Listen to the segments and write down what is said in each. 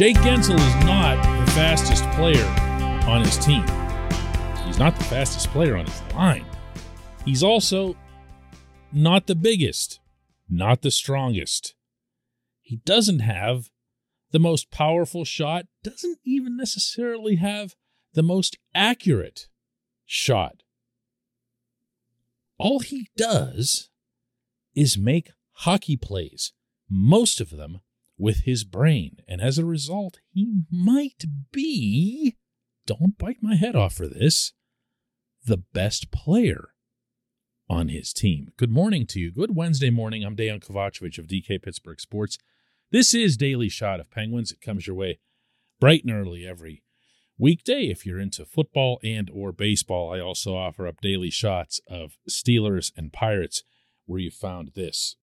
Jake Guentzel is not the fastest player on his team. He's not the fastest player on his line. He's also not the biggest, not the strongest. He doesn't have the most powerful shot, doesn't even necessarily have the most accurate shot. All he does is make hockey plays, most of them with his brain. And as a result, he might be, don't bite my head off for this, the best player on his team. Good morning to you. Good Wednesday morning. I'm Dejan Kovacevic of DK Pittsburgh Sports. This is Daily Shot of Penguins. It comes your way bright and early every weekday if you're into football and or baseball. I also offer up daily shots of Steelers and Pirates where you found this.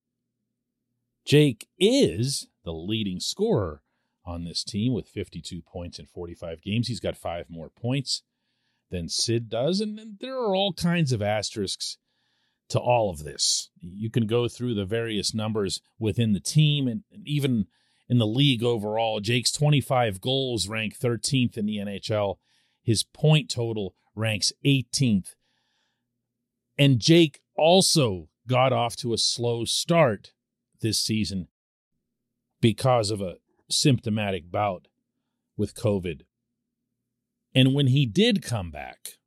Jake is the leading scorer on this team with 52 points in 45 games. He's got five more points than Sid does. And, there are all kinds of asterisks to all of this. You can go through the various numbers within the team and even in the league overall. Jake's 25 goals rank 13th in the NHL. His point total ranks 18th. And Jake also got off to a slow start this season because of a symptomatic bout with COVID. And when he did come back,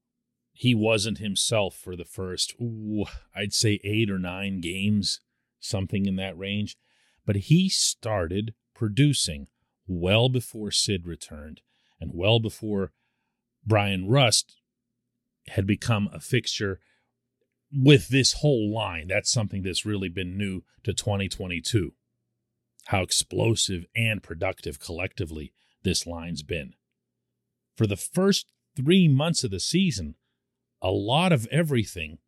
he wasn't himself for the first, ooh, I'd say eight or nine games, something in that range. But he started producing well before Sid returned and well before Bryan Rust had become a fixture with this whole line. That's something that's really been new to 2022 how explosive and productive collectively this line's been. For the first three months of the season, a lot of everything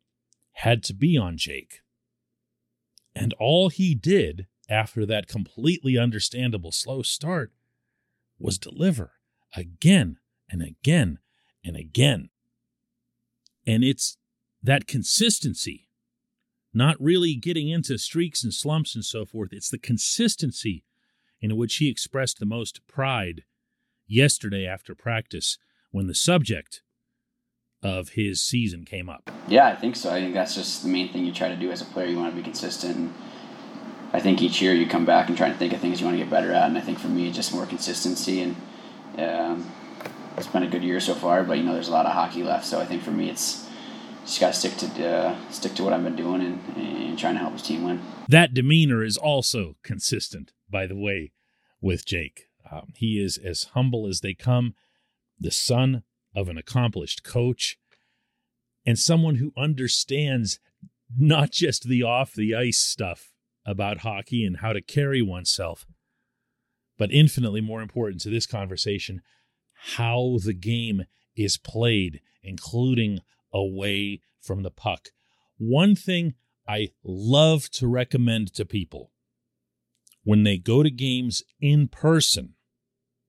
had to be on Jake. And all he did after that completely understandable slow start was deliver again and again and again. And it's that consistency not really getting into streaks and slumps and so forth. It's the consistency in which he expressed the most pride yesterday after practice when the subject of his season came up. Yeah, I think so. I think that's just the main thing you try to do as a player. You want to be consistent. I think each year you come back and try to think of things you want to get better at. And I think for me, just more consistency. And um, it's been a good year so far, but you know, there's a lot of hockey left. So I think for me, it's just got to stick to uh, stick to what I've been doing and, and trying to help his team win. That demeanor is also consistent, by the way, with Jake. Um, he is as humble as they come, the son of an accomplished coach, and someone who understands not just the off the ice stuff about hockey and how to carry oneself, but infinitely more important to this conversation, how the game is played, including away from the puck. One thing I love to recommend to people when they go to games in person,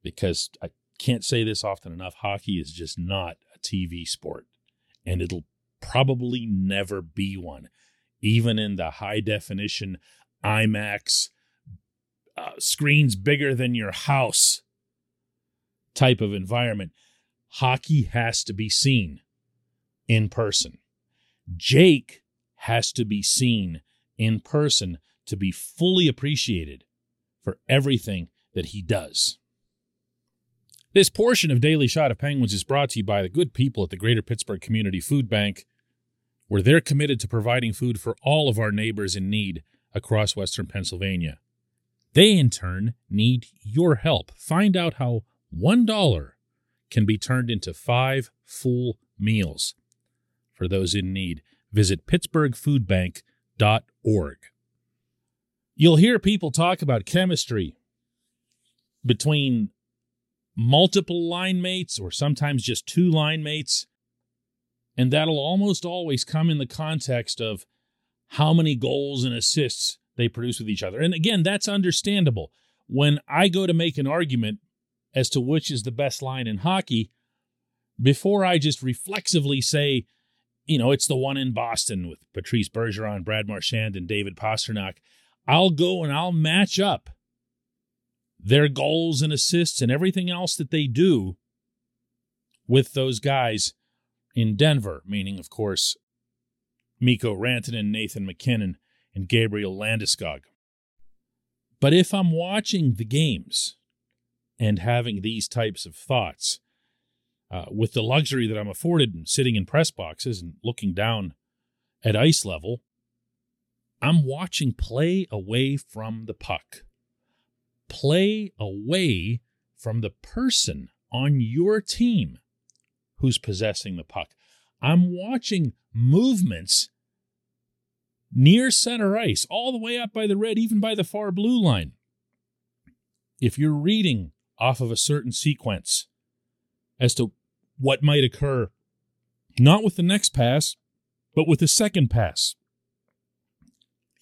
because I can't say this often enough, hockey is just not a TV sport, and it'll probably never be one, even in the high definition IMAX uh, screens bigger than your house type of environment. Hockey has to be seen in person. Jake has to be seen in person to be fully appreciated for everything that he does. This portion of Daily Shot of Penguins is brought to you by the good people at the Greater Pittsburgh Community Food Bank, where they're committed to providing food for all of our neighbors in need across Western Pennsylvania. They, in turn, need your help. Find out how $1 can be turned into five full meals for those in need. Visit pittsburghfoodbank.org. You'll hear people talk about chemistry between multiple line mates or sometimes just two line mates. And that'll almost always come in the context of how many goals and assists they produce with each other. And again, that's understandable. When I go to make an argument as to which is the best line in hockey, before I just reflexively say, you know, it's the one in Boston with Patrice Bergeron, Brad Marchand, and David Pastrnak, I'll go and I'll match up their goals and assists and everything else that they do with those guys in Denver, meaning, of course, Mikko Rantanen, Nathan MacKinnon, and Gabriel Landeskog. But if I'm watching the games and having these types of thoughts, uh, with the luxury that I'm afforded in sitting in press boxes and looking down at ice level, I'm watching play away from the puck play away from the person on your team who's possessing the puck. I'm watching movements near center ice, all the way up by the red, even by the far blue line. If you're reading off of a certain sequence as to what might occur, not with the next pass, but with the second pass.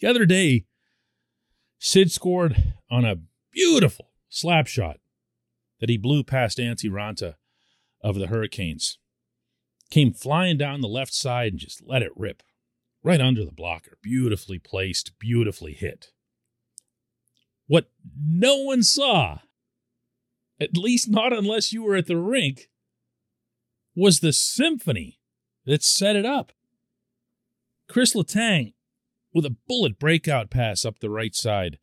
The other day, Sid scored on a Beautiful slap shot that he blew past Antti Raanta of the Hurricanes. Came flying down the left side and just let it rip right under the blocker. Beautifully placed, beautifully hit. What no one saw, at least not unless you were at the rink, was the symphony that set it up. Chris Letang with a bullet breakout pass up the right side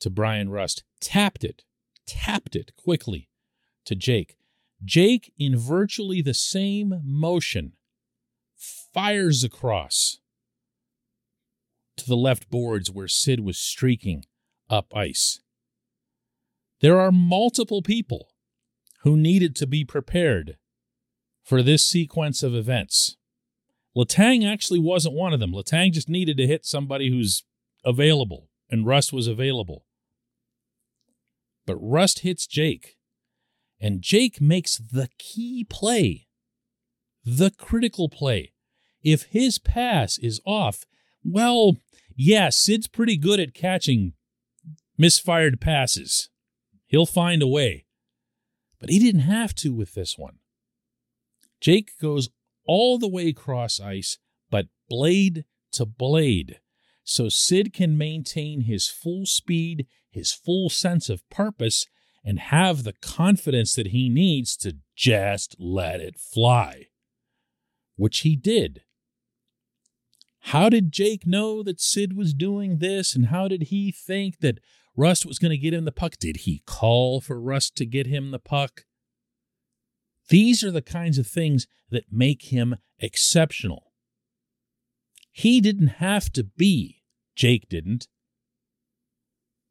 to Bryan Rust, tapped it, tapped it quickly to Jake. Jake, in virtually the same motion, fires across to the left boards where Sid was streaking up ice. There are multiple people who needed to be prepared for this sequence of events. Letang actually wasn't one of them. Letang just needed to hit somebody who's available, and Rust was available. But Rust hits Jake, and Jake makes the key play, the critical play. If his pass is off, well, yeah, Sid's pretty good at catching misfired passes. He'll find a way. But he didn't have to with this one. Jake goes all the way across ice, but blade to blade, so Sid can maintain his full speed his full sense of purpose and have the confidence that he needs to just let it fly, which he did. How did Jake know that Sid was doing this? And how did he think that Rust was going to get him the puck? Did he call for Rust to get him the puck? These are the kinds of things that make him exceptional. He didn't have to be, Jake didn't,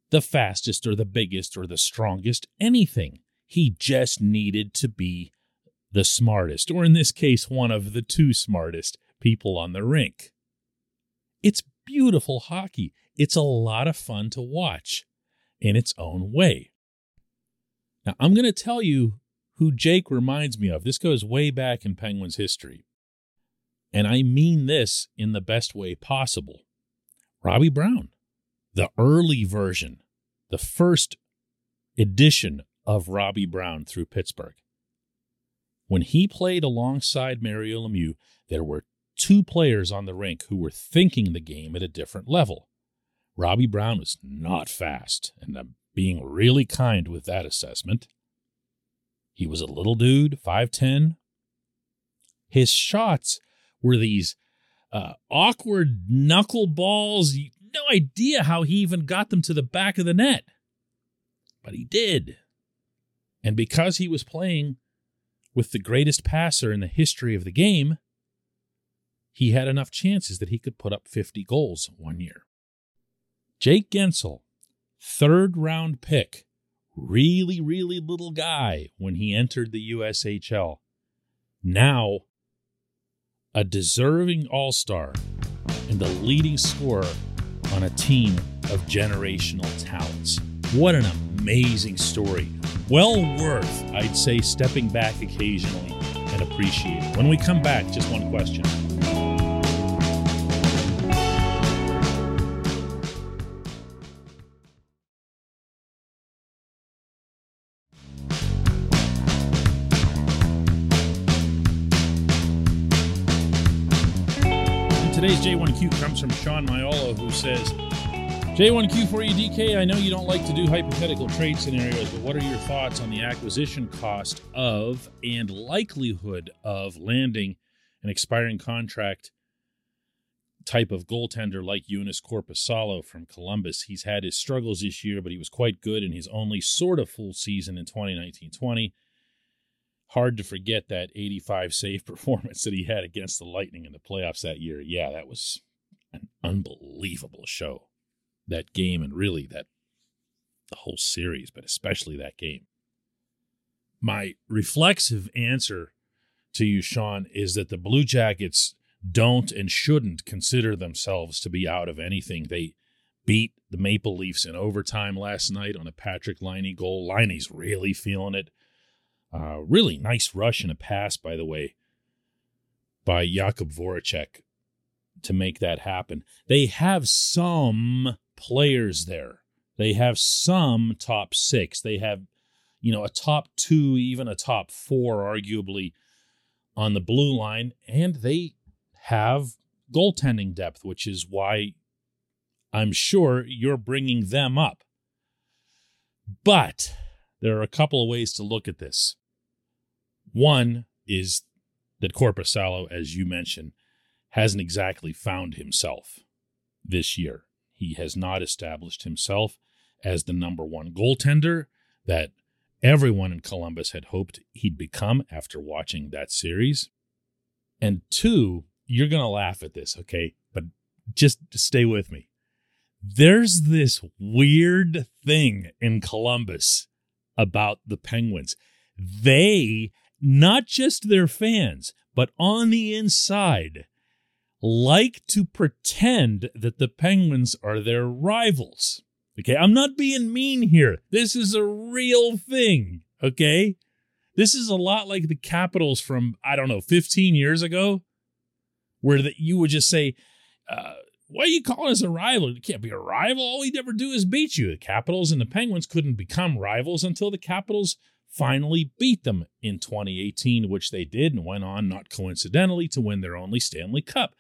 the fastest or the biggest or the strongest, anything. He just needed to be the smartest, or in this case, one of the two smartest people on the rink. It's beautiful hockey. It's a lot of fun to watch in its own way. Now, I'm going to tell you who Jake reminds me of. This goes way back in Penguins history. And I mean this in the best way possible. Robbie Brown the early version, the first edition of Robbie Brown through Pittsburgh. When he played alongside Mario Lemieux, there were two players on the rink who were thinking the game at a different level. Robbie Brown was not fast, and I'm being really kind with that assessment. He was a little dude, 5'10. His shots were these uh, awkward knuckleballs. No idea how he even got them to the back of the net. But he did. And because he was playing with the greatest passer in the history of the game, he had enough chances that he could put up 50 goals one year. Jake Guentzel, third round pick, really, really little guy when he entered the USHL. Now, a deserving all star and the leading scorer on a team of generational talents. What an amazing story. Well worth, I'd say, stepping back occasionally and appreciate it. When we come back, just one question. Today's J1Q comes from Sean Maiolo, who says, J1Q for you, DK. I know you don't like to do hypothetical trade scenarios, but what are your thoughts on the acquisition cost of and likelihood of landing an expiring contract type of goaltender like Joonas Korpisalo from Columbus? He's had his struggles this year, but he was quite good in his only sort of full season in 2019 20. Hard to forget that 85 save performance that he had against the Lightning in the playoffs that year. Yeah, that was an unbelievable show that game and really that the whole series, but especially that game. My reflexive answer to you, Sean, is that the Blue Jackets don't and shouldn't consider themselves to be out of anything. They beat the Maple Leafs in overtime last night on a Patrik Laine goal. Laine's really feeling it. Uh, really nice rush and a pass, by the way, by Jakub Voracek to make that happen. They have some players there. They have some top six. They have, you know, a top two, even a top four, arguably, on the blue line. And they have goaltending depth, which is why I'm sure you're bringing them up. But there are a couple of ways to look at this. One is that Korpisalo, as you mentioned, hasn't exactly found himself this year. He has not established himself as the number one goaltender that everyone in Columbus had hoped he'd become after watching that series. And two, you're going to laugh at this, okay? But just stay with me. There's this weird thing in Columbus about the Penguins. They, not just their fans, but on the inside, like to pretend that the Penguins are their rivals. Okay, I'm not being mean here. This is a real thing. Okay, this is a lot like the Capitals from I don't know 15 years ago, where that you would just say, uh, "Why are you calling us a rival? You can't be a rival. All we ever do is beat you." The Capitals and the Penguins couldn't become rivals until the Capitals finally beat them in 2018, which they did, and went on, not coincidentally, to win their only Stanley Cup.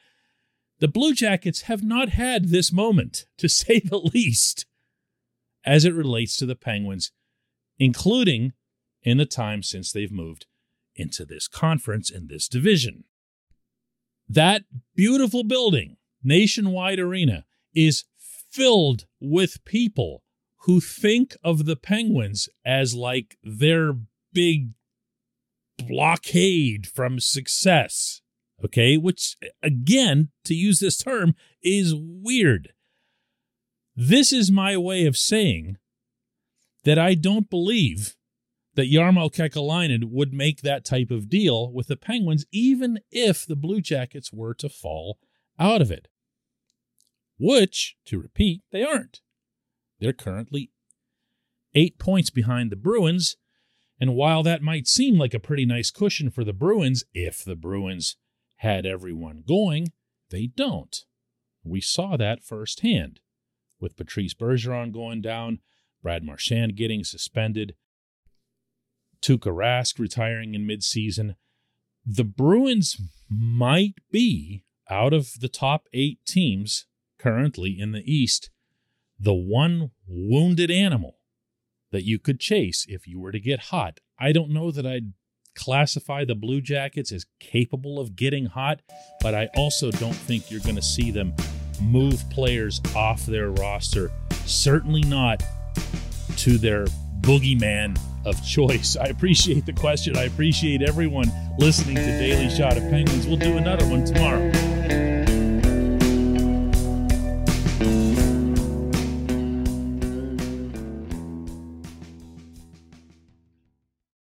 The Blue Jackets have not had this moment, to say the least, as it relates to the Penguins, including in the time since they've moved into this conference in this division. That beautiful building, Nationwide Arena, is filled with people who think of the Penguins as like their big blockade from success okay? Which, again, to use this term, is weird. This is my way of saying that I don't believe that Jarmo Kekalainen would make that type of deal with the Penguins, even if the Blue Jackets were to fall out of it. Which, to repeat, they aren't. They're currently eight points behind the Bruins. And while that might seem like a pretty nice cushion for the Bruins, if the Bruins had everyone going, they don't. We saw that firsthand with Patrice Bergeron going down, Brad Marchand getting suspended, Tuukka Rask retiring in midseason. The Bruins might be out of the top eight teams currently in the East, the one wounded animal that you could chase if you were to get hot. I don't know that I'd classify the Blue Jackets as capable of getting hot, but I also don't think you're going to see them move players off their roster. Certainly not to their boogeyman of choice. I appreciate the question. I appreciate everyone listening to Daily Shot of Penguins. We'll do another one tomorrow.